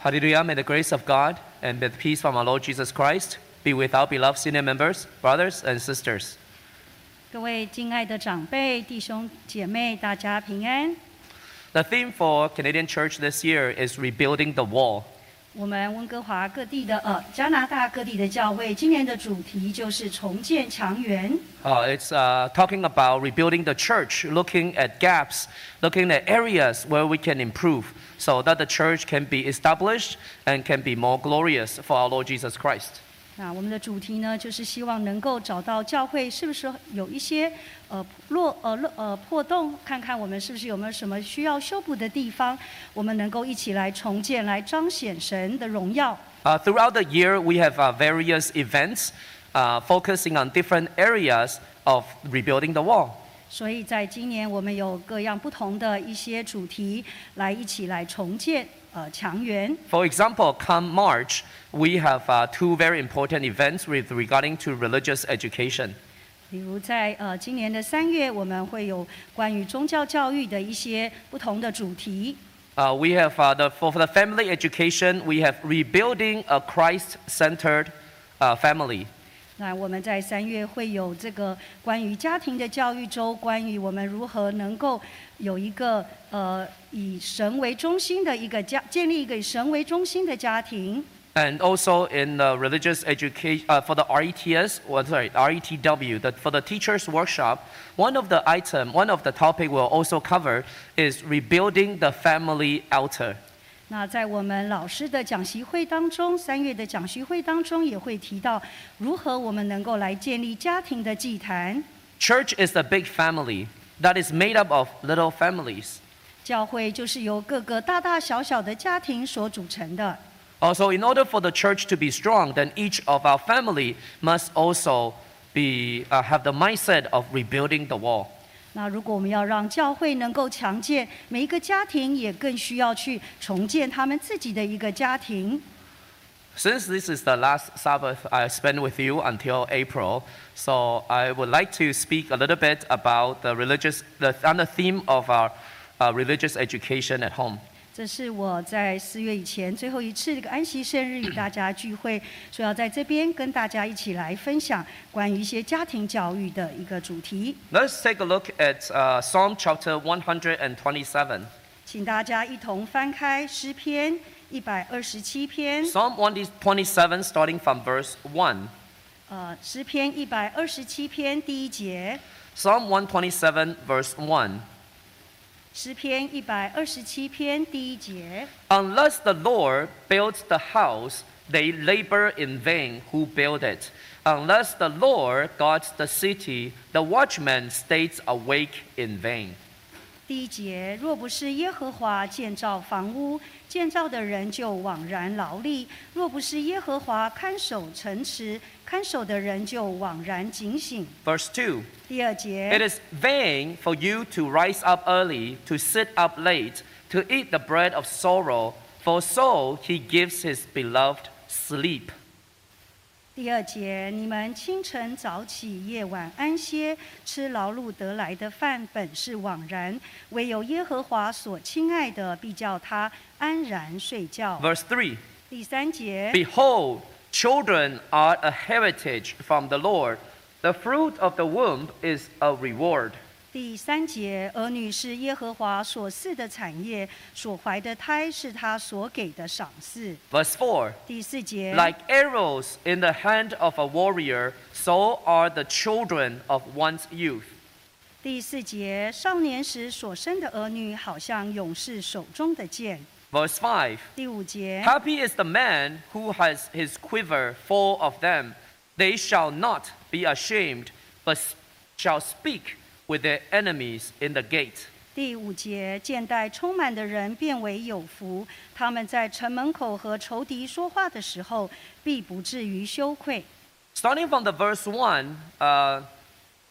Hallelujah. May the grace of God and the peace from our Lord Jesus Christ be with our beloved senior members, brothers, and sisters. 各位敬爱的长辈、弟兄姐妹，大家平安。 The theme for Canadian Church this year is rebuilding the wall. 我们温哥华各地的呃加拿大各地的教会，今年的主题就是重建强援。 Uh, it's uh, talking about rebuilding the church, looking at gaps, looking at areas where we can improve so that the church can be established and can be more glorious for our Lord Jesus Christ. 那我们的主题呢，就是希望能够找到教会是不是有一些呃落呃落呃破洞，看看我们是不是有没有什么需要修补的地方，我们能够一起来重建，来彰显神的荣耀。Uh, throughout the year, we have uh, various events uh, focusing on different areas of rebuilding the wall. 所以在今年，我们有各样不同的一些主题，来一起来重建 呃强援。 For example, come March, we have uh, two very important events with regarding to religious education. 比如在呃今年的三月，我们会有关于宗教教育的一些不同的主题。 Uh, we have uh, the, for the family education, we have rebuilding a Christ-centered uh, family. 那我们在三月会有这个关于家庭的教育周，关于我们如何能够有一个呃以神为中心的一个家，建立一个以神为中心的家庭。 And also in the religious education, uh, for the RETS, well, sorry, RETW, the, for the teachers workshop, one of the item, one of the topic we'll also cover is rebuilding the family altar. 那在我们老师的讲习会当中，三月的讲习会当中也会提到如何我们能够来建立家庭的祭坛。Church is a big family that is made up of little families. 教会就是由各个大大小小的家庭所组成的。Also, in order for the church to be strong, then each of our family must also be, uh, have the mindset of rebuilding the wall. 那如果我们要让教会能够强健，每一个家庭也更需要去重建他们自己的一个家庭。 Since this is the last Sabbath I spend with you until April, so I would like to speak a little bit about the religious, the, on the theme of our uh, religious education at home. 这是我在四月以前最后一次这个安息生日与大家聚会，所以要在这边跟大家一起来分享关于一些家庭教育的一个主题。Let's take a look at uh, Psalm chapter 127. 请大家一同翻开诗篇一百二十七篇，Psalm 127, starting from verse one. 呃，诗篇一百二十七篇第一节，Psalm 127, verse 1. 诗篇一百二十七篇第一节。Unless the Lord builds the house, they labor in vain who build it. Unless the Lord guards the city, the watchman stays awake in vain. 第一节，若不是耶和华建造房屋，建造的人就枉然劳力；若不是耶和华看守城池，看守的人就枉然警醒。 Verse 2第二 It 节， is vain for you to rise up early, to sit up late, to eat the bread of sorrow, for so he gives his beloved sleep. 第二节，你们清晨早起，夜晚安歇，吃劳碌得来的饭，本是枉然；唯有耶和华所亲爱的，必叫他安然睡觉。Verse three. 第三节，Behold, children are a heritage from the Lord. The fruit of the womb is a reward. 第三节，儿女是耶和华所赐的产业，所怀的胎是他所给的赏赐。Verse four. 第四节，Like arrows in the hand of a warrior, so are the children of one's youth. 第四节，少年时所生的儿女，好像勇士手中的剑。Verse five. 第五节，Happy is the man who has his quiver full of them. They shall not be ashamed, but shall speak with their enemies in the gate. 第五节，见待充满的人变为有福，他们在城门口和仇敌说话的时候，必不至于羞愧。 Starting from the verse 1, uh,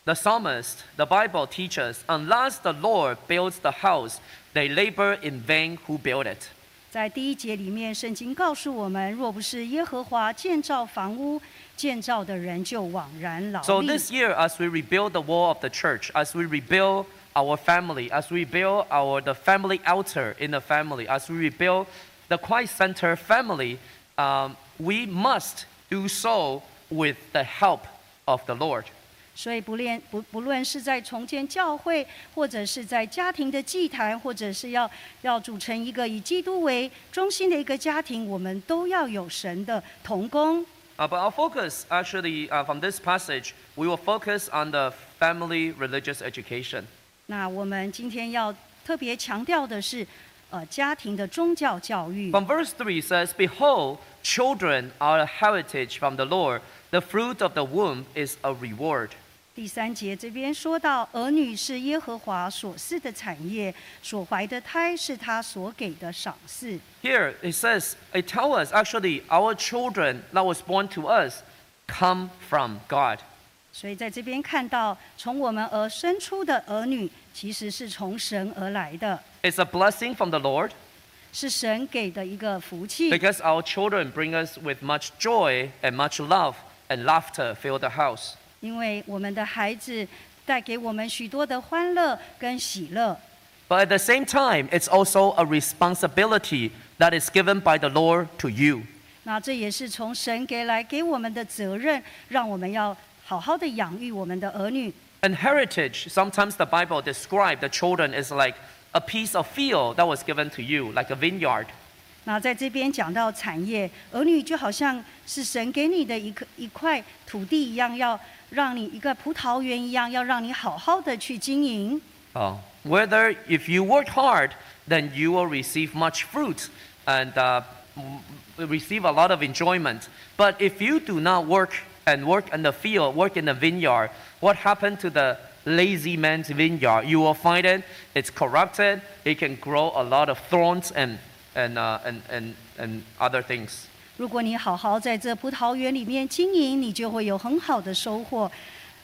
the psalmist, the Bible teaches, unless the Lord builds the house, they labor in vain who build it. 在第一节里面，圣经告诉我们，若不是耶和华建造房屋，建造的人就枉然劳 So 力。 this year, as we rebuild the wall of the church, as we rebuild our family, as we build our the family altar in the family, as we rebuild the Christ-centered family, um, we must do so with the help of the Lord. 所以不练不不论是在重建教会，或者是在家庭的祭坛，或者是要要组成一个以基督为中心的一个家庭，我们都要有神的同工。Uh, but our focus, actually, uh, from this passage, we will focus on the family religious education. 那我们今天要特别强调的是，呃，家庭的宗教教育。From verse three says, Behold, children are a heritage from the Lord. The fruit of the womb is a reward. 第三节这边说到，儿女是耶和华所赐的产业，所怀的胎是他所给的赏赐。 Here it says, it tells us actually our children that was born to us come from God. 所以在这边看到，从我们而生出的儿女，其实是从神而来的， It's a blessing from the Lord 是神给的一个福气。 because our children bring us with much joy and much love and laughter fill the house. 因为我们的孩子带给我们许多的欢乐跟喜乐， But at the same time, it's also a responsibility that is given by the Lord to you. 那这也是从神给来给我们的责任，让我们要好好的养育我们的儿女。 And heritage, sometimes the Bible describes the children as like a piece of field that was given to you, like a vineyard. 那在这边讲到产业，儿女就好像是神给你的一颗一块土地一样，要 让你一个葡萄园一样，要让你好好的去经营。 Oh. Whether if you work hard, then you will receive much fruit and uh, m- receive a lot of enjoyment. But if you do not work and work in the field, work in the vineyard, what happened to the lazy man's vineyard? You will find it, it's corrupted, it can grow a lot of thorns and, and, uh, and, and, and other things. 如果你好好在这葡萄园里面经营，你就会有很好的收获。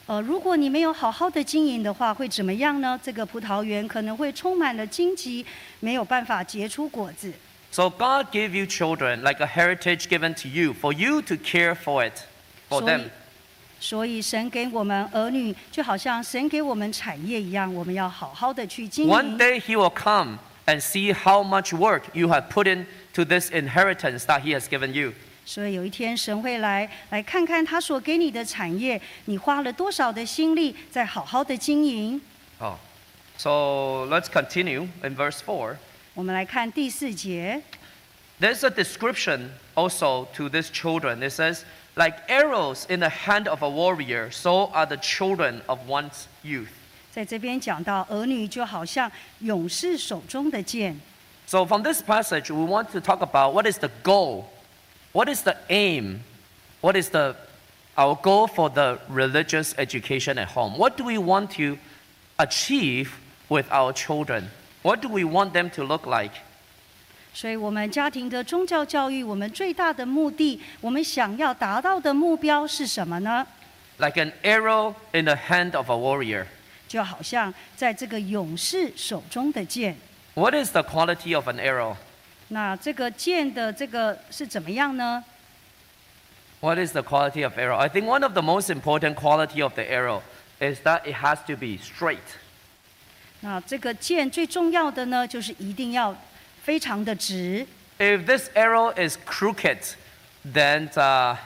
呃，如果你没有好好的经营的话，会怎么样呢？这个葡萄园可能会充满了荆棘，没有办法结出果子。So God gave you children like a heritage given to you for you to care for it, for them.，所以神给我们儿女，就好像神给我们产业一样，我们要好好的去经营 One。day he will come and see how much work you have put into this inheritance that he has given you. 所以有一天神会来，来看看他所给你的产业，你花了多少的心力在好好的经营。 Oh. So let's continue in verse 4. 我们来看第四节， There's a description also to these children. It says, like arrows in the hand of a warrior, so are the children of one's youth. 在这边讲到儿女就好像勇士手中的剑。 So from this passage, we want to talk about what is the goal, what is the aim, what is the our goal for the religious education at home. What do we want to achieve with our children? What do we want them to look like? 所以，我们家庭的宗教教育，我们最大的目的，我们想要达到的目标是什么呢？ Like an arrow in the hand of a warrior. 就好像在这个勇士手中的剑。 What is the quality of an arrow? 那这个剑的这个是怎么样呢？ What is the quality of arrow? I think one of the most important quality of the arrow is that it has to be straight. 那这个剑最重要的呢，就是一定要非常的直。 If this arrow is crooked, then uh,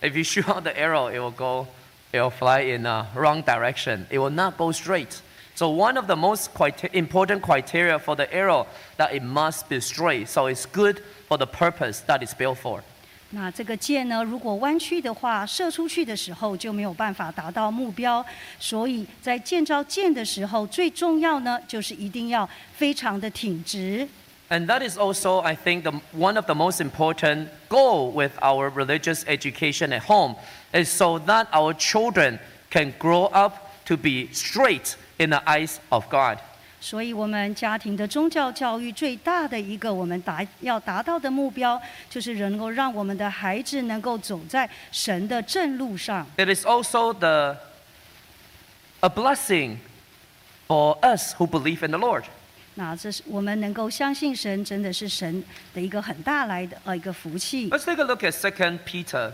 if you shoot out the arrow, it will go, it will fly in a wrong direction. It will not go straight. So one of the most criter- important criteria for the arrow that it must be straight. So it's good for the purpose that it's built for. 那这个箭呢，如果弯曲的话，射出去的时候就没有办法达到目标。所以在建造箭的时候，最重要呢，就是一定要非常的挺直。 And that is also, I think, the, one of the most important goal with our religious education at home is so that our children can grow up to be straight in the eyes of God. 所以，我们家庭的宗教教育最大的一个我们达要达到的目标，就是能够让我们的孩子能够走在神的正路上。It is also the, a blessing for us who believe in the Lord. 那这是我们能够相信神，真的是神的一个很大来的呃一个福气。Let's take a look at Second Peter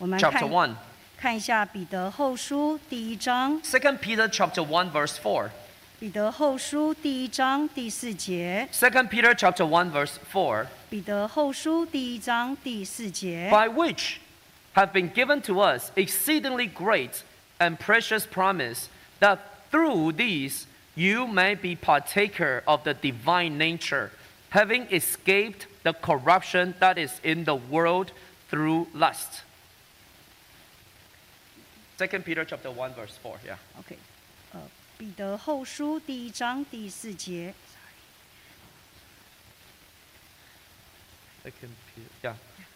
chapter 看 1. 看一下彼得后书第一章， 2 Peter chapter 1 verse 4. 彼得后书第一章第四节， 2 Peter chapter 1 verse 4, 彼得后书第一章第四节， by which have been given to us exceedingly great and precious promise that through these you may be partaker of the divine nature, having escaped the corruption that is in the world through lust. 2 Peter chapter 1 verse 4, yeah. OK，呃，彼得后书第一章第四节， Second Peter, yeah.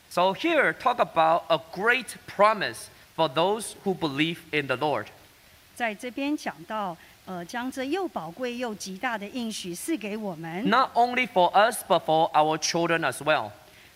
So here talk about a great promise for those who believe in the Lord. 在这边讲到，呃，将这又宝贵又极大的应许赐给我们， Not only for us but for our children as well.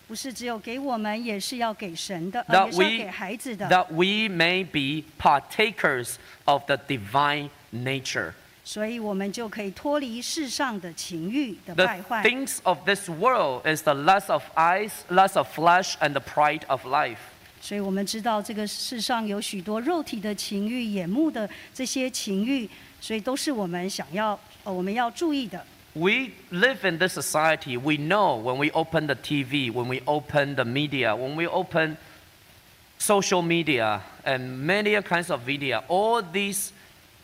不是只有给我们，也是要给神的也是要给孩子的。That we may be partakers of the divine nature. 所以我们就可以脱离世上的情欲的 The 败坏。things of this world is the lust of eyes, lust of flesh, and the pride of life. 所以我们知道这个世上有许多肉体的情欲、眼目的这些情欲，所以都是我们想要呃我们要注意的。We live in this society. We know when we open the TV, when we open the media, when we open social media and many kinds of media, all these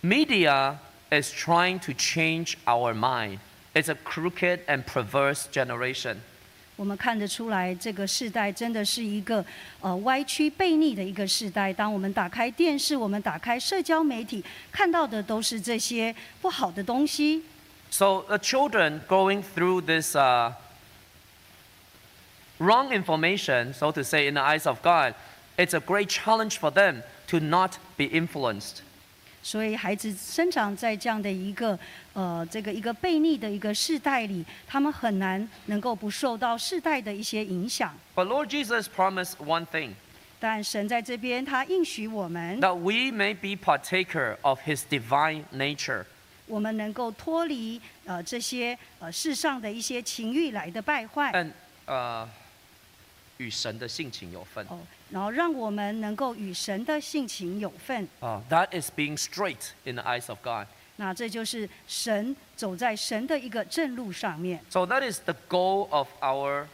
media is trying to change our mind. It's a crooked and perverse generation. 我们看得出来，这个世代真的是一个呃歪曲背逆的一个世代。当我们打开电视，我们打开社交媒体，看到的都是这些不好的东西。 So the children going through this uh, wrong information, so to say, in the eyes of God, it's a great challenge for them to not be influenced. 所以孩子生长在这样的一个呃这个一个悖逆的一个世代里，他们很难能够不受到世代的一些影响。 But Lord Jesus promised one thing 但神在这边，他应许我们， that we may be partaker of His divine nature. 我们能够脱离呃这些呃世上的一些情欲来的败坏 And uh, 与神的性情有份.哦，然后让我们能够与神的性情有份。Uh, that is being straight in the eyes of God. 那这就是神走在神的一个正路上面。So that is the goal of our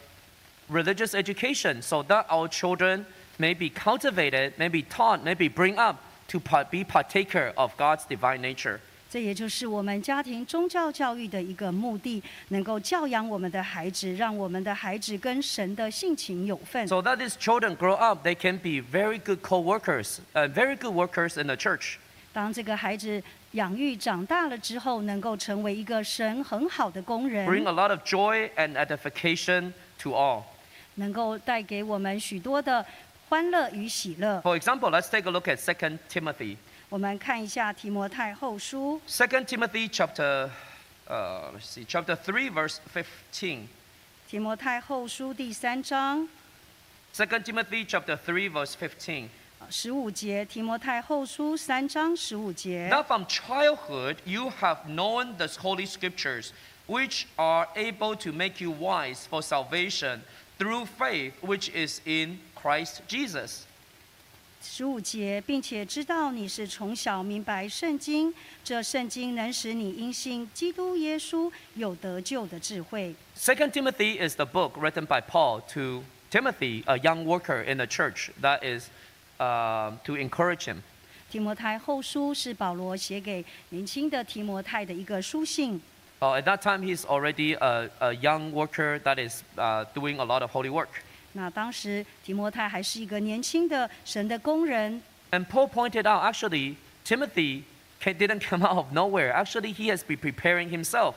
religious education, so that our children may be cultivated, may be taught, may be bring up to be partaker of God's divine nature. 这也就是我们家庭宗教教育的一个目的，能够教养我们的孩子，让我们的孩子跟神的性情有份。So that these children grow up, they can be very good co-workers, uh, very good workers in the church. 当这个孩子养育长大了之后，能够成为一个神很好的工人 bring，a lot of joy and edification to all. 能够带给我们许多的欢乐与喜乐。For example, let's take a look at Second Timothy. 我们看一下提摩太后书， 2 Timothy chapter, uh, let's see, chapter 3, verse 15. 提摩太后书第三章 2 Timothy chapter 3, verse 15. 十五节，提摩太后书三章十五节。 Now from childhood you have known the holy scriptures, which are able to make you wise for salvation through faith which is in Christ Jesus. 十五节，并且知道你是从小明白圣经，这圣经能使你因信基督耶稣有得救的智慧。Second Timothy is the book written by Paul to Timothy, a young worker in the church, that is uh, to encourage him. 提摩太后书是保罗写给年轻的提摩太的一个书信。Uh, at that time, he's already a, a young worker that is uh, doing a lot of holy work. 那当时提摩太还是一个年轻的神的工人，And Paul pointed out, actually, Timothy didn't come out of nowhere. Actually, he has been preparing himself.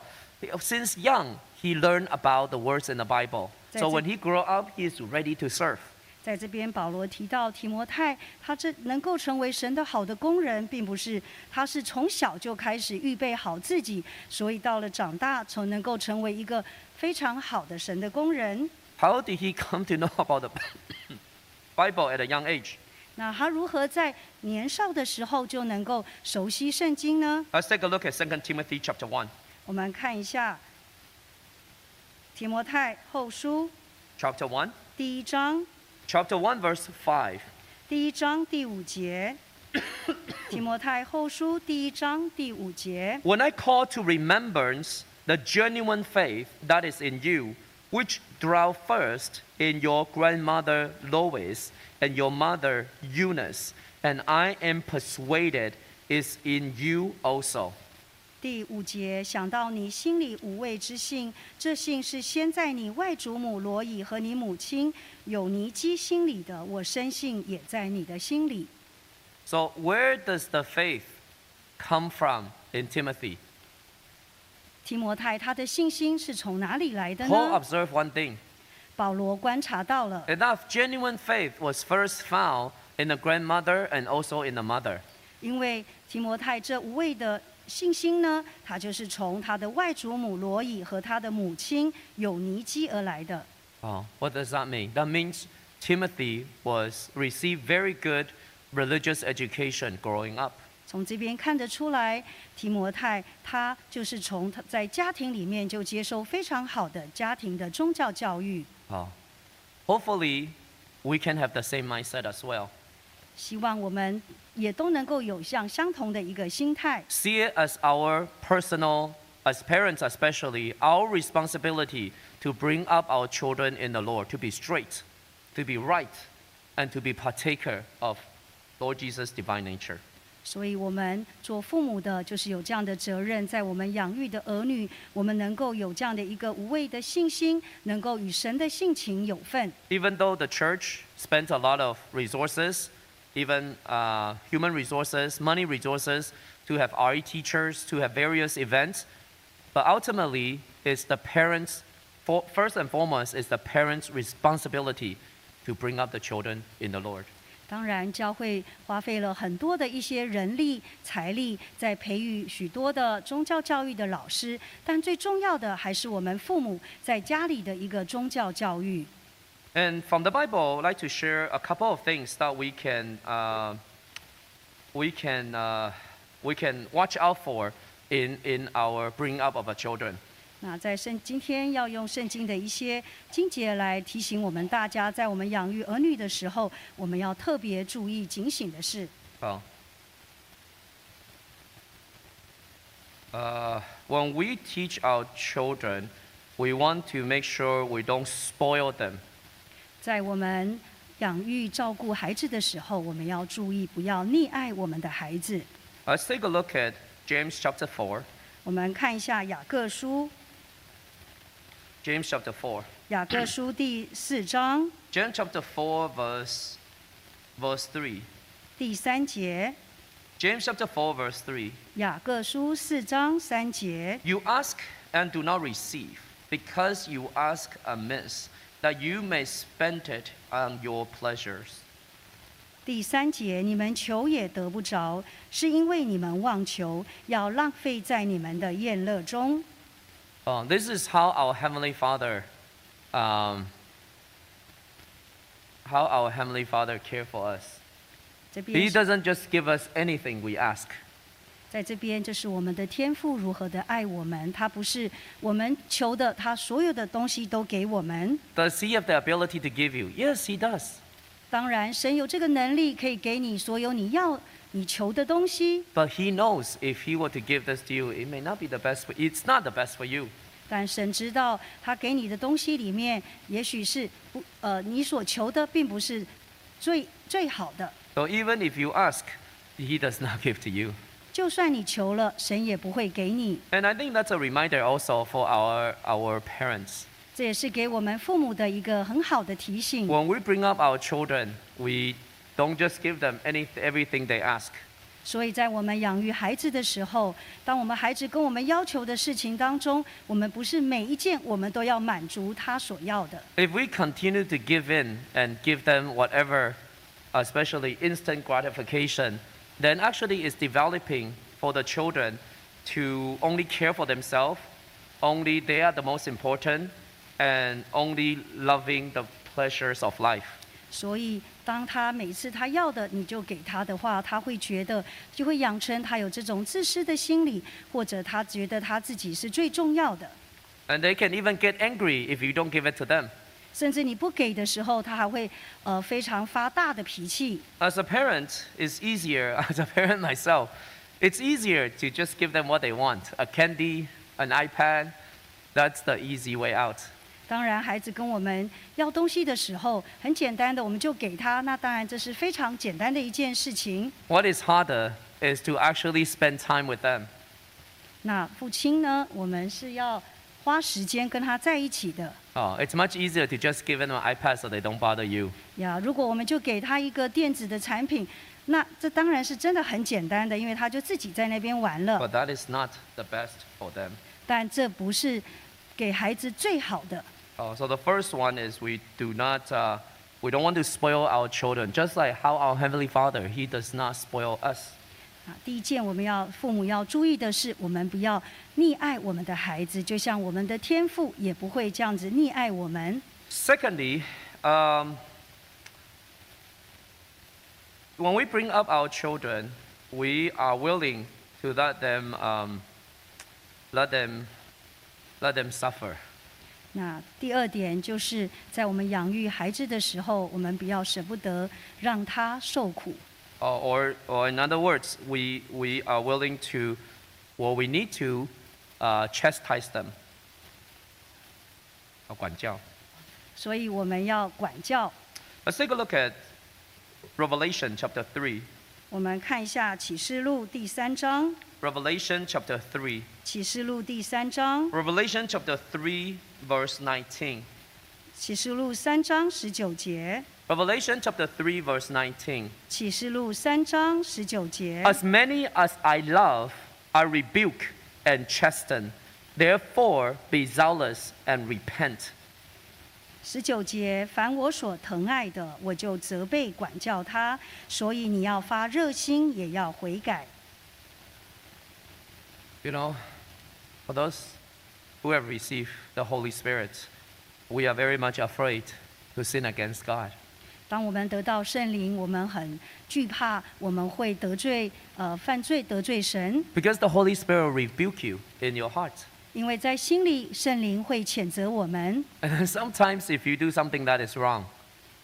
Since young, he learned about the words in the Bible. So when he grew up, he is ready to serve. 在这边保罗提到提摩太，他这能够成为神的好的工人，并不是他是从小就开始预备好自己，所以到了长大，才能够成为一个非常好的神的工人。How did he come to know about the Bible at a young age? 那他如何在年少的时候就能够熟悉圣经呢？ Let's take a look at 2 Timothy chapter 1. 我们看一下提摩太后书 Chapter 1. 第一章， Chapter 1, verse 5. 第一章第五节。 提摩太后书第一章第五节， When I call to remembrance the genuine faith that is in you, which dwell first in your grandmother Lois and your mother Eunice, and I am persuaded is in you also. 第五节，想到你心里无畏之性，这性是先在你外祖母罗以和你母亲友尼基心里的，我深信也在你的心里。So where does the faith come from in Timothy? 提摩太他的信心是从哪里来的呢 Paul？observed one thing 保罗观察到了，enough genuine faith was first found in the grandmother and also in the mother. 因为提摩太这无畏的信心呢，他就是从他的外祖母罗以和他的母亲有尼基而来的。Oh, what does that mean? That means Timothy was received very good religious education growing up. 从这边看得出来，提摩太他就是从他在家庭里面就接受非常好的家庭的宗教教育。Oh. Hopefully, we can have the same mindset as well. 希望我们也都能够有像相同的一个心态，See it as our personal, as parents especially, our responsibility to bring up our children in the Lord, to be straight, to be right, and to be partaker of Lord Jesus' divine nature. 所以我们做父母的，就是有这样的责任，在我们养育的儿女，我们能够有这样的一个无畏的信心，能够与神的性情有份。 even though the church spent a lot of resources, even uh, human resources, money resources, to have RE teachers, to have various events, but ultimately, it's the parents, for, first and foremost, it's the parents' responsibility to bring up the children in the Lord. 当然，教会花费了很多的一些人力、财力，在培育许多的宗教教育的老师，但最重要的还是我们父母在家里的一个宗教教育。 And from the Bible, I'd like to share a couple of things that we can, uh, we can, uh, we can watch out for in, in our bringing up of our children. 那在圣今天要用圣经的一些经节来提醒我们大家，在我们养育儿女的时候，我们要特别注意警醒的是，Well, uh, when we teach our children, we want to make sure we don't spoil them. 在我们养育照顾孩子的时候，我们要注意不要溺爱我们的孩子。Let's take a look at James chapter four. 我们看一下雅各书，James chapter 4. 雅各书第四章 James chapter 4, verse, verse 3. 第三节， James chapter 4, verse 3. 雅各书四章三节。 You ask and do not receive, because you ask amiss, that you may spend it on your pleasures. 第三节，你们求也得不着，是因为你们妄求，要浪费在你们的宴乐中。 Uh, this is how our Heavenly Father, um, how our Heavenly Father care for us. 这 He 边是 doesn't just give us anything we ask. 在这边，就是我们的天父如何的爱我们，他不是我们求的，他所有的东西都给我们。 Does He have the ability to give you? Yes, He does. 当然，神有这个能力，可以给你所有你要、你求的东西。 But He knows if He were to give this to you, it may not be the best. For, it's not the best for you. 但神知道，他给你的东西里面，也许是不呃，你所求的并不是最最好的。So even if you ask, He does not give to you. 就算你求了，神也不会给你。And I think that's a reminder also for our, our parents. 这也是给我们父母的一个很好的提醒。When we bring up our children, we don't just give them any, everything they ask. 所以在我们养育孩子的时候，当我们孩子跟我们要求的事情当中，我们不是每一件我们都要满足他所要的。 If we continue to give in and give them whatever, especially instant gratification, then actually it's developing for the children to only care for themselves, only they are the most important, and only loving the pleasures of life. 所以，当他每次他要的你就给他的话，他会觉得就会养成他有这种自私的心理，或者他觉得他自己是最重要的。And they can even get angry if you don't give it to them. 甚至你不给的时候，他还会呃非常发大的脾气。As a parent, it's easier, as a parent myself, it's easier to just give them what they want a candy, an iPad. That's the easy way out. 当然，孩子跟我们要东西的时候，很简单的，我们就给他。那当然这是非常简单的一件事情。What is harder is to actually spend time with them. 那父亲呢，我们是要花时间跟他在一起的。Oh, it's much easier to just give them an iPad so they don't bother you. 呀，如果我们就给他一个电子的产品，那这当然是真的很简单的，因为他就自己在那边玩了。But that is not the best for them. 但这不是给孩子最好的。Oh, so the first one is we do not, uh, we don't want to spoil our children, just like how our Heavenly Father, He does not spoil us. 啊，第一件我们要父母要注意的是，我们不要溺爱我们的孩子，就像我们的天父也不会这样子溺爱我们。 Secondly, um, when we bring up our children, we are willing to let them, um, let them, let them suffer. 那第二点就是在我们养育孩子的时候，我们不要舍不得让他受苦。Or, or, or in other words, we, we are willing to, or we need to uh, chastise them. 哦，管教。所以我们要管教。Let's take a look at Revelation chapter three. 我们看一下启示录第三章，Revelation chapter 3. 启示录第三章， Revelation chapter 3, verse 19. 启示录三章十九节， Revelation chapter 3, verse 19. 启示录三章十九节。 As many as I love, I rebuke and chasten. Therefore, be zealous and repent. 十九节，凡我所疼爱的，我就责备管教他。所以你要发热心，也要悔改。 You know, for those who have received the Holy Spirit, we are very much afraid to sin against God. 当我们得到圣灵，我们很惧怕我们会得罪呃犯罪得罪神， Because the Holy Spirit will rebuke you in your heart. 因为在心里圣灵会谴责我们。 And then sometimes if you do something that is wrong,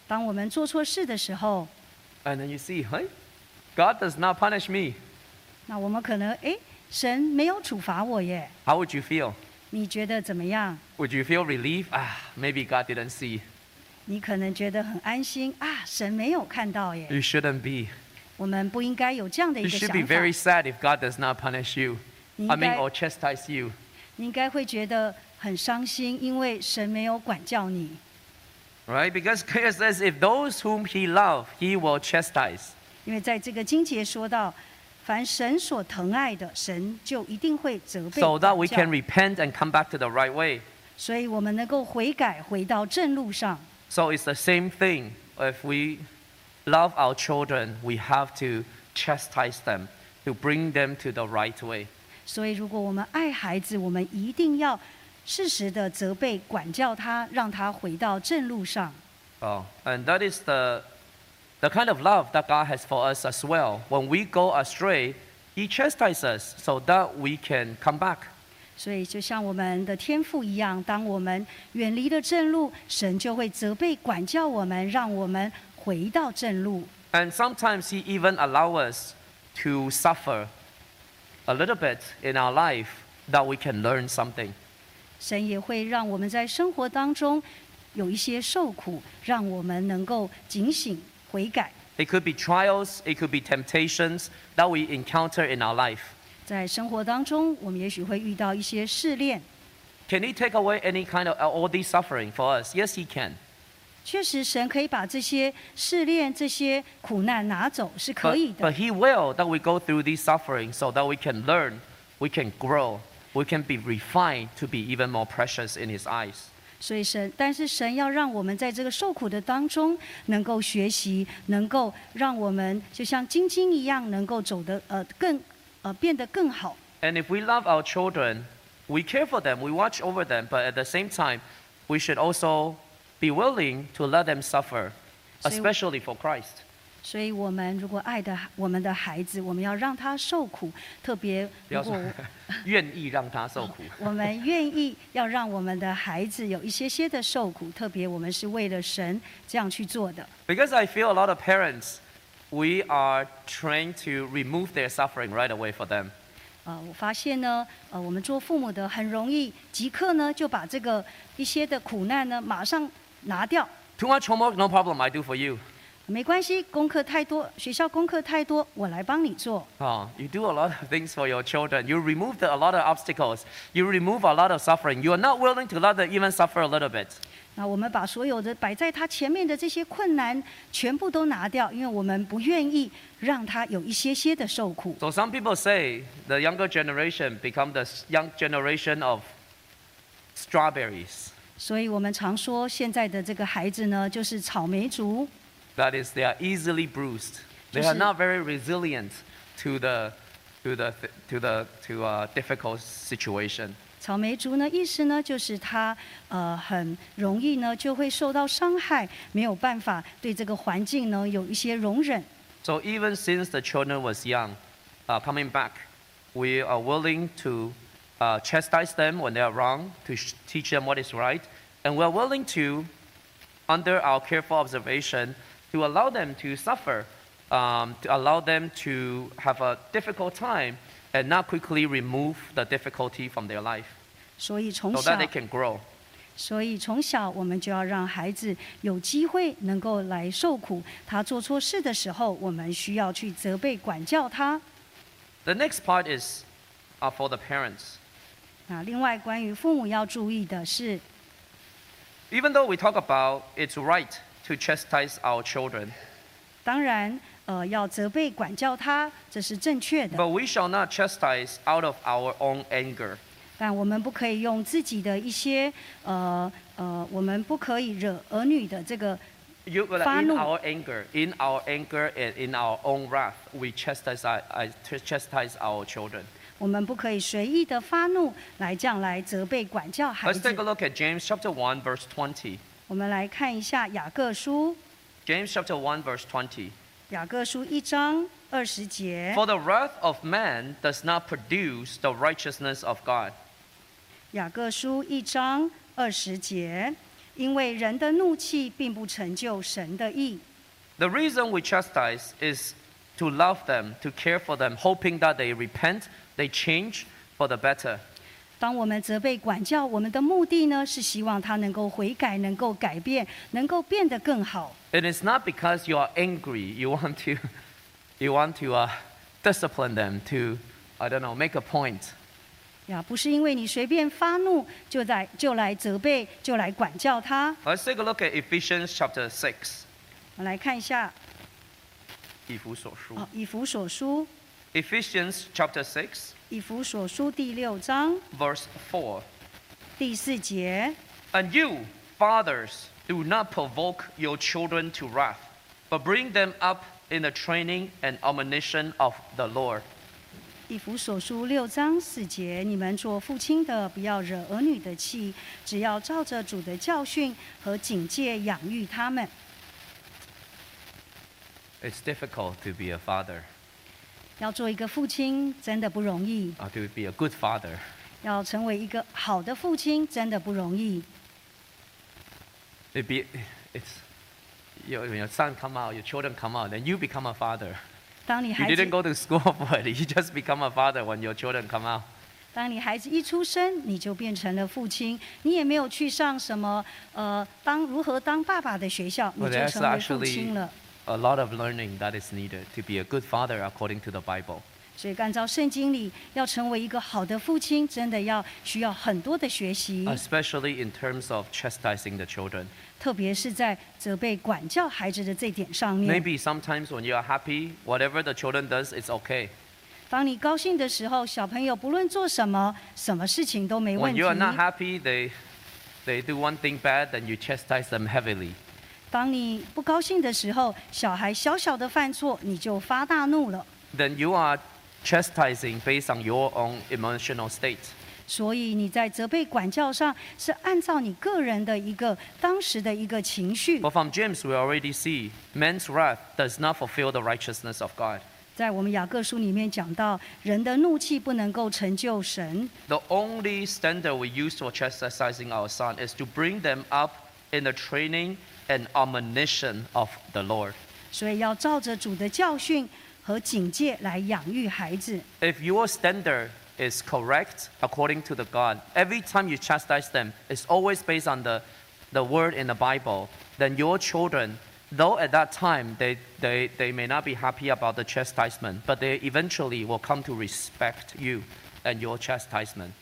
当我们做错事的时候， and then you see, hey, God does not punish me. 那我们可能诶， 神没有处罚我耶， How would you feel? 你觉得怎么样？ Would you feel relief? Ah, maybe God didn't see. 你可能觉得很安心啊，神没有看到耶。 You shouldn't be. 我们不应该有这样的一 You 个 should 想 be 法。 very sad if God does not punish you. 你 I 应 mean, 该 or chastise you. 你应该会觉得很伤心，因为神没有管教你。 Right? Because Christ says, if those whom he loves, he will chastise. 因为在这个经节说到， 凡神所疼爱的，神就一定会责备 So that we can repent and come back to the right way. 所以我们能够悔改，回到正路上。So it's the same thing. If we love our children, we have to chastise them to bring them to the right way. 所以，如果我们爱孩子，我们一定要适时的责备、管教他，让他回到正路上。Oh, and that is the, The kind of love that God has for us as well. When we go astray, He chastises us so that we can come back. 所以，就像我们的天父一样，当我们远离了正路，神就会责备、管教我们，让我们回到正路。And sometimes He even allows us to suffer a little bit in our life that we can learn something. 神也会让我们在生活当中有一些受苦，让我们能够警醒，悔改。 It could be trials, it could be temptations that we encounter in our life. 在生活当中，我们也许会遇到一些试炼。 Can He take away any kind of all these suffering for us? Yes, He can. 确实，神可以把这些试炼、这些苦难拿走，是可 But, 以的 but。He will that we go through these suffering so that we can learn, we can grow, we can be refined to be even more precious in His eyes. 所以神，但是神要让我们在这个受苦的当中，能够学习，能够让我们就像晶晶一样，能够走得呃更呃变得更好。 And if we love our children, we care for them, we watch over them, but at the same time, we should also be willing to let them suffer, So- especially for Christ. 所以，我们如果爱的我们的孩子，我们要让他受苦，特别不要说如果愿意让他受苦。我们愿意要让我们的孩子有一些些的受苦，特别我们是为了神这样去做的。Because I feel a lot of parents, we are trained to remove their suffering right away for them. 呃，我发现呢，呃，我们做父母的很容易即刻呢就把这个一些的苦难呢马上拿掉，Too much homework, no problem, I do for you. 没关系，功课太多，学校功课太多，我来帮你做。Oh, you do a lot of things for your children. You remove the, a lot of obstacles. You remove a lot of suffering. You are not willing to let them even suffer a little bit. 那我们把所有的摆在他前面的这些困难全部都拿掉，因为我们不愿意让他有一些些的受苦。So some people say the younger generation become the young generation of strawberries. 所以我们常说，现在的这个孩子呢，就是草莓族，That is, they are easily bruised. They 就是 are not very resilient to the, to the, to the, to a difficult situation. 草莓族呢，意思呢就是他呃很容易呢就会受到伤害，没有办法对这个环境呢有一些容忍。 So even since the children was young, uh, coming back, we are willing to uh, chastise them when they are wrong, to sh- teach them what is right, and we're willing to, under our careful observation, to allow them to suffer, um, to allow them to have a difficult time, and not quickly remove the difficulty from their life, 所以从 so 小 that they can grow. 所以从小我们就要让孩子有机会能够来受苦。他做错事的时候，我们需要去责备、管教他。 The next part is uh, for the parents. 啊，另外关于父母要注意的是， Even though we talk about it's right to chastise our children, 当然，呃，要责备、管教他，这是正确的。But we shall not chastise out of our own anger. 但我们不可以用自己的一些呃呃，我们不可以惹儿女的这个 You, in our anger, in our anger and in our own wrath, we chastise, our- uh, chastise our children. 我们不可以随意的发怒来这样来责备管教孩子 Let's 子 take a。look at James chapter one, verse 20. 我们来看一下雅各书， James chapter 1, verse 20. 雅各书一章二十节。 For the wrath of man does not produce the righteousness of God. 雅各书一章二十节，因为人的怒气并不成就神的义。 The reason we chastise is to love them, to care for them, hoping that they repent, they change for the better. 当我们责备管教，我们的目的呢，是希望他能够悔改，能够改变，能够变得更好。It is not because you are angry, you want to, you want to uh, discipline them, to, I don't know, make a point. 呀，不是因为你随便发怒就在就来责备，就来管教他。Let's take a look at Ephesians chapter six. 我们来看一下以弗所书。哦，以弗所书，Ephesians chapter 6, 以弗所书第六章 verse 4. 第四节。 And you, fathers, do not provoke your children to wrath, but bring them up in the training and admonition of the Lord. 以弗所书六章四节，你们做父亲的，不要惹儿女的气，只要照着主的教训和警戒养育他们。 It's difficult to be a father, 要做一个父亲真的不容易，or to be a good father. 要成为一个好的父亲真的不容易。It be, it's, your, when your son come out, your children come out, then you become a father. 当你 You 孩子 didn't go to school for it. You just become a father when your children come out. 当你孩子一出生，你就变成了父亲，你也没有去上什么呃当如何当爸爸的学校，你 Well, 就成为父 actually 亲了。a lot of learning that is needed to be a good father according to the Bible. 所以按照圣经里，要成为一个好的父亲，真的要需要很多的学习， especially in terms of chastising the children. 特别是在责备管教孩子的这点上面。 Maybe sometimes when you are happy, whatever the children does, it's okay. 当你高兴的时候，小朋友不论做什么，什么事情都没问 When 题 you。are not happy, they they do one thing bad, then you chastise them heavily. 当你不高兴的时候，小孩小小的犯错，你就发大怒了。Then you are chastising based on your own emotional state. 所以你在责备管教上是按照你个人的一个当时的一个情绪。But from James, we already see man's wrath does not fulfill the righteousness of God. 在我们雅各书里面讲到，人的怒气不能够成就神。The only standard we use for chastising our son is to bring them up in the training and admonition of the Lord. 所以要照着主的教训和警戒来养育孩子。 If your standard is correct according to the God, every time you chastise them, it's always based on the, the word in the Bible, then your children, though at that time they, they, they may not be happy about the chastisement, but they eventually will come to respect you and your chastisement.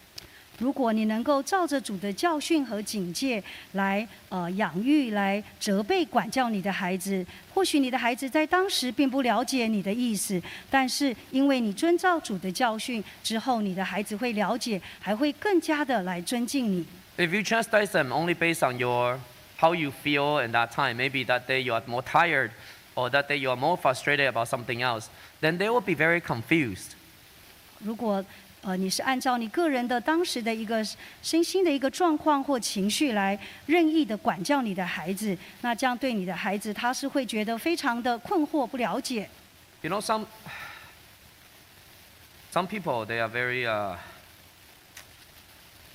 如果你能够照着主的教训和警戒来呃养育、来责备、管教你的孩子，或许你的孩子在当时并不了解你的意思，但是因为你遵照主的教训之后，你的孩子会了解，还会更加的来尊敬你。If you chastise them only based on your how you feel in that time, maybe that day you are more tired or that day you are more frustrated about something else, then they will be very confused. 如果呃你是按照你个人的当时的一个身心的一个状况或情绪来任意的管教你的孩子，那这样对你的孩子他是会觉得非常的困惑、不了解。You know, some some people they are very uh,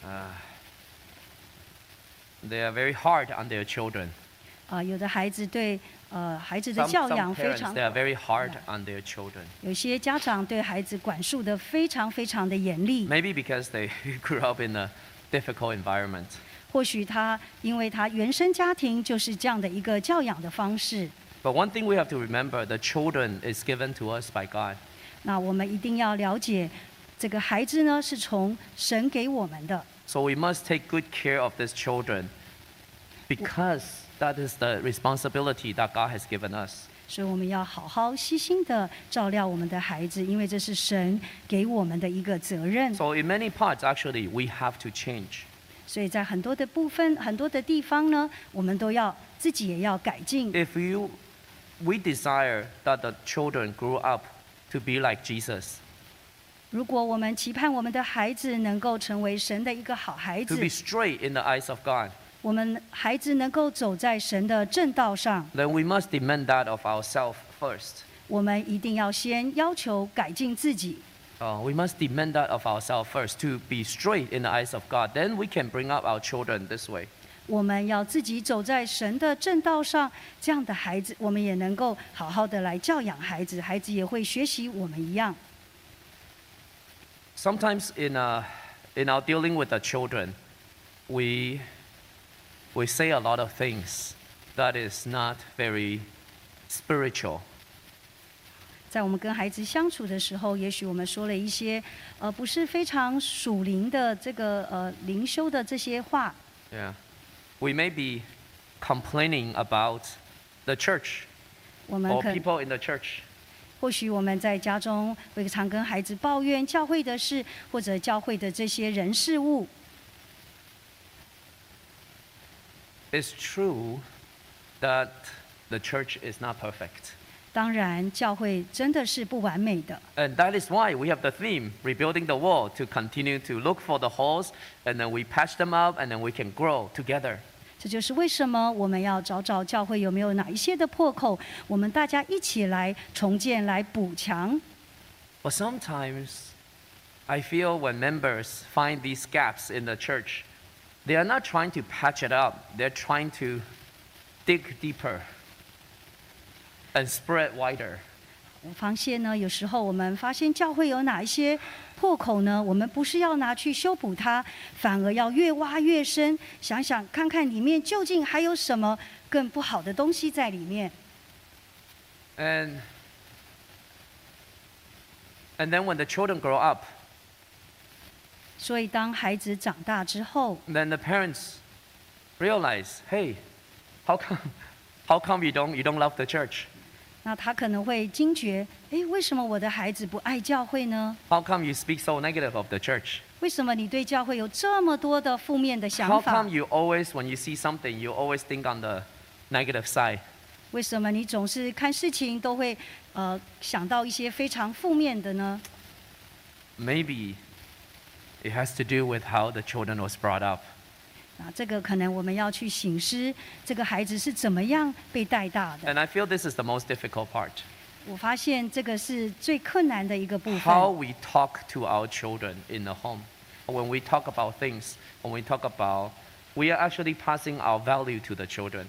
uh, they are very hard on their children. 啊、有的孩子对呃孩子的教养非常 very hard on their children. 有些家长对孩子管束的非常非常的严厉。Maybe because they grew up in a difficult environment. 或许他因为他原生家庭就是这样的一个教养的方式。But one thing we have to remember: the children is given to us by God. 那我们一定要了解，这个孩子呢是从神给我们的，So we must take good care of these children because that is the responsibility that God has given us. 所以我们要好好细心的照料我们的孩子，因为这是神给我们的一个责任。 So in many parts, actually, we have to change. 所以在很多的部分、很多的地方呢，我们都要自己也要改进。 If you, we desire that the children grow up to be like Jesus, 如果我们期盼我们的孩子能够成为神的一个好孩 to 子 be，straight in the eyes of God, 我们孩子能够走在神的正道上， then we must demand that of ourselves first. 我们一定要先要求改进自己。 Uh, we must demand that of ourselves first to be straight in the eyes of God. Then we can bring up our children this way. 我们要自己走在神的正道上，这样的孩子，我们也能够好好的来教养孩子，孩子也会学习我们一样。 Sometimes in, uh, in our dealing with the children, we, we say a lot of things that is not very spiritual. 在我们跟孩子相处的时候，也许我们说了一些呃不是非常属灵的这个呃灵修的这些话， Yeah. We may be complaining about the church 我们 or 可 people in the church. 或许我们在家中会常跟孩子抱怨教会的事，或者教会的这些人事物。 It's true that the church is not perfect. 当然，教会真的是不完美的， And that is why we have the theme, rebuilding the wall, to continue to look for the holes, and then we patch them up, and then we can grow together. 这就是为什么我们要找找教会有没有哪一些的破口，我们大家一起来重建、来补强。 But sometimes I feel when members find these gaps in the church, they are not trying to patch it up, they're trying to dig deeper and spread wider. 我发现呢，有时候我们发现教会有哪一些破口呢？我们不是要拿去修补它，反而要越挖越深，想想看看里面究竟还有什么更不好的东西在里面。 And, and then when the children grow up, 所以当孩子长大之后， then the parents realize, hey, how come, how come you don't, you don't love the church? 那他可能会惊觉：诶，为什么我的孩子不爱教会呢？ How come you speak so negative of the church? 为什么你对教会有这么多的负面的 How 想法 come？you always, when you see something, you always think on the negative side? 为什么你总是看事情都会呃想到一些非常负面的呢？ Maybe it has to do with how the children was brought up. 啊，这个可能我们要去醒思，这个孩子是怎么样被带大的。 And I feel this is the most difficult part. 我发现这个是最困难的一个部 How 分。 we talk to our children in the home. When we talk about things, when we talk about, we are actually passing our value to the children.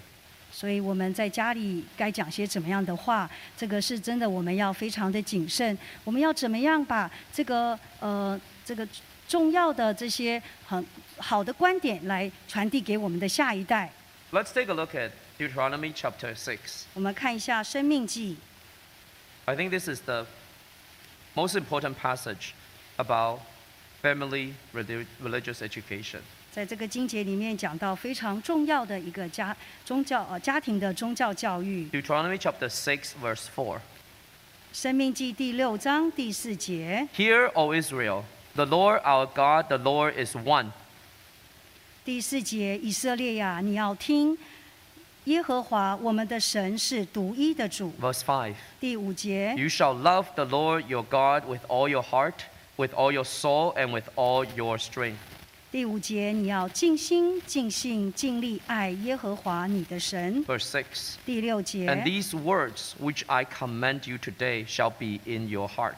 所以我们在家里该讲些怎么样的话，这个是真的我们要非常的谨慎。我们要怎么样把这个呃这个 重要的这些很好的观点来传递给我们的下一代？Let's take a look at Deuteronomy chapter six. 我们看一下《生命记》，I think this is the most important passage about family reli- religious education. 在这个经节里面讲到非常重要的一个家宗教呃家庭的宗教教育，《Deuteronomy chapter six verse four. 生命记》第六章第四节。Hear, O Israel, the Lord our God, the Lord is one. 第四节，以色列呀，你要听，耶和华我们的神是独一的主。 Verse 5. 第五节， You shall love the Lord your God with all your heart, with all your soul, and with all your strength. 第五节，你要尽心、尽性、尽力爱耶和华你的神。 Verse 6. 第六 And 节， these words which I command you today shall be in your heart.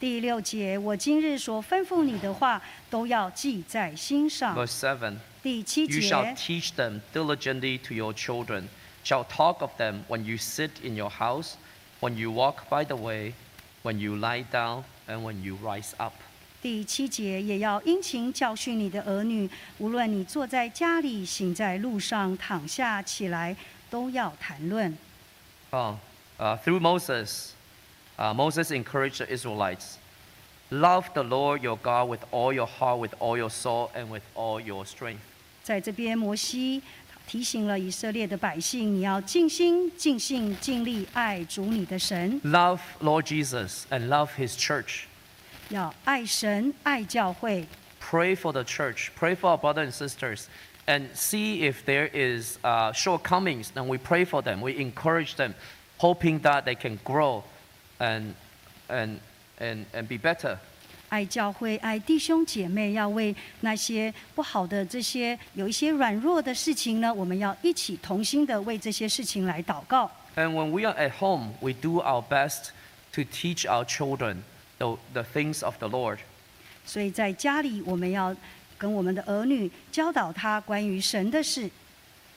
第六节，我今日所吩咐你的话，都要记在心上。Verse 7. 第七 You shall 节，teach them diligently to your children, shall talk of them when you sit in your house, when you walk by the way, when you lie down, and when you rise up. 第七节，也要殷勤教训你的儿女，无论你坐在家里、行在路上、躺下起来，都要谈论。Oh, uh, through Moses, uh, Moses encouraged the Israelites love the Lord your God with all your heart, with all your soul, and with all your strength. 在这边，摩西提醒了以色列的百姓，你要尽心、尽性、尽力爱主你的神， Love Lord Jesus and love his church. 要爱神、爱教会， Pray for the church, pray for our brothers and sisters, and see if there is uh, shortcomings, and we pray for them, we encourage them, hoping that they can grow and, and, and, and be better. 爱教会、爱弟兄姐妹，要为那些不好的这些有一些软弱的事情呢，我们要一起同心的为这些事情来祷告。 And when we are at home, we do our best to teach our children the, the things of the Lord. 所以在家里，我们要跟我们的儿女教导他关于神的事。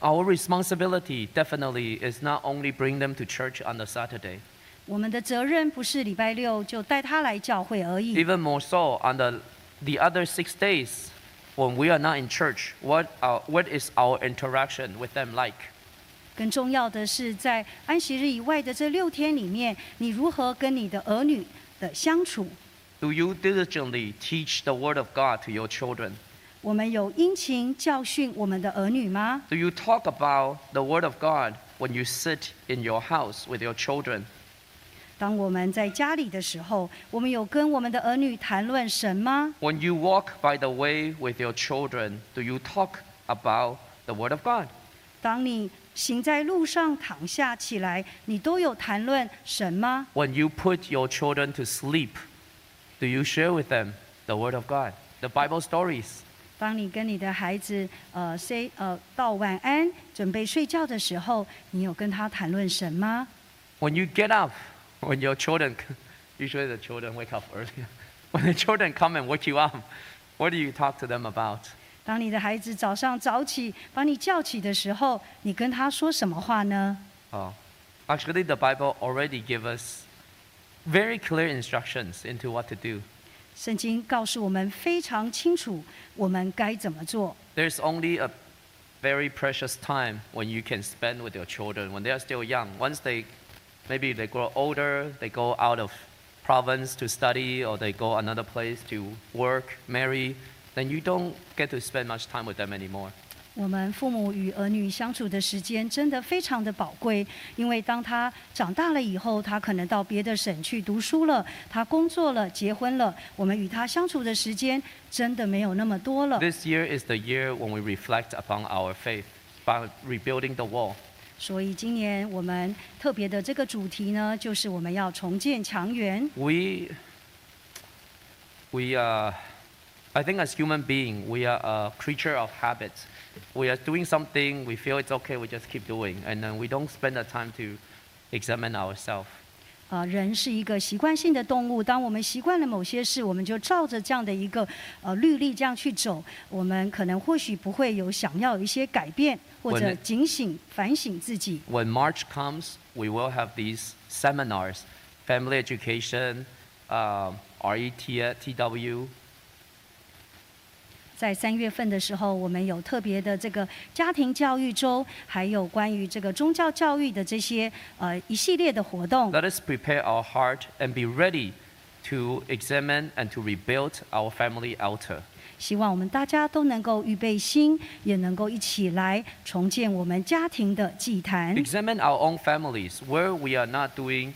Our responsibility definitely is not only bring them to church on the Saturday, 我们的责任不是礼拜六就带他来教会而已，even more so on the, the other six days when we are not in church. What, our, what is our interaction with them like? 更重要的是在安息日以外的这六天里面，你如何跟你的儿女的相处？Do you diligently teach the Word of God to your children? 我们有殷勤教训我们的儿女吗？Do you talk about the Word of God when you sit in your house with your children? 当我们在家里的时候，我们有跟我们的儿女谈论神吗？When you walk by the way with your children, do you talk about the Word of God? 当你行在路上躺下起来，你都有谈论神吗？When you put your children to sleep, do you share with them the Word of God, the Bible stories? 当你跟你的孩子呃 say 呃道晚安，准备睡觉的时候，你有跟他谈论神吗？When you get up, when your children, usually the children wake up early. When the children come and wake you up, what do you talk to them about? 当你的孩子早上早起把你叫起的时候，你跟他说什么话呢？ Oh, actually, the Bible already gives us very clear instructions into what to do. 圣经告诉我们非常清楚，我们该怎么做。 There's only a very precious time when you can spend with your children when they are still young. Once they, maybe they grow older, they go out of province to study or they go another place to work, marry, then you don't get to spend much time with them anymore. 我们父母与儿女相处的时间真的非常的宝贵，因为当他长大了以后，他可能到别的省去读书了，他工作了，结婚了，我们与他相处的时间真的没有那么多了。 This year is the year when we reflect upon our faith by rebuilding the wall. 所以今年我们特别的这个主题呢，就是我们要重建墙垣。We, we, are, I think as human being, we are a creature of habits. We are doing something, we feel it's okay, we just keep doing, and then we don't spend the time to examine ourselves. 啊，人是一个习惯性的动物。当我们习惯了某些事，我们就照着这样的一个呃律例这样去走。我们可能或许不会有想要一些改变，或者警醒反省自己。When March comes, we will have these seminars, family education, um, RET, TW, 在三月份的时候，我们有特别的这个家庭教育周，还有关于这个宗教教育的这些呃一系列的活动。Let us prepare our heart and be ready to examine and to rebuild our family altar. 希望我们大家都能够预备心，也能够一起来重建我们家庭的祭坛。Examine our own families where we are not doing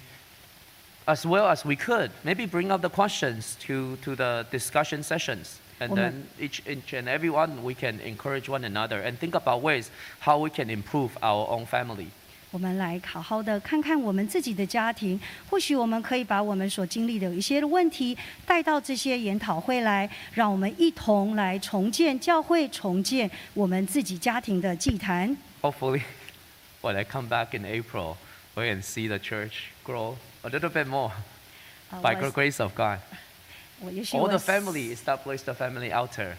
as well as we could. Maybe bring up the questions to, to the discussion sessions. And Woman. then each, each and every one, we can encourage one another and think about ways how we can improve our own family. 我们来好好的看看我们自己的家庭，或许我们可以把我们所经历的有一些问题带到这些研讨会来，让我们一同来重建教会，重建我们自己家庭的祭坛。 Hopefully, when I come back in April, we can see the church grow a little bit more 啊 by 我 the grace of God. 我也许 All the family establish the family altar.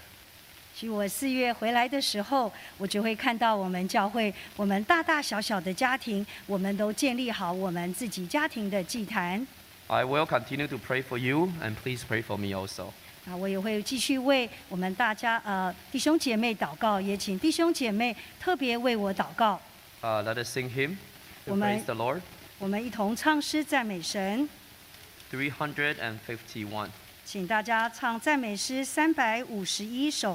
许我四月回来的时候，我就会看到我们教会，我们大大小小的家庭，我们都建立好我们自己家庭的祭坛。I will continue to pray for you, and please pray for me also. 啊，我也会继续为我们大家呃弟兄姐妹祷告，也请弟兄姐妹特别为我祷告。Uh, let us sing hymn to Woman. praise the Lord. 我们一同唱诗赞美神，351. 请大家唱赞美诗三百五十一首。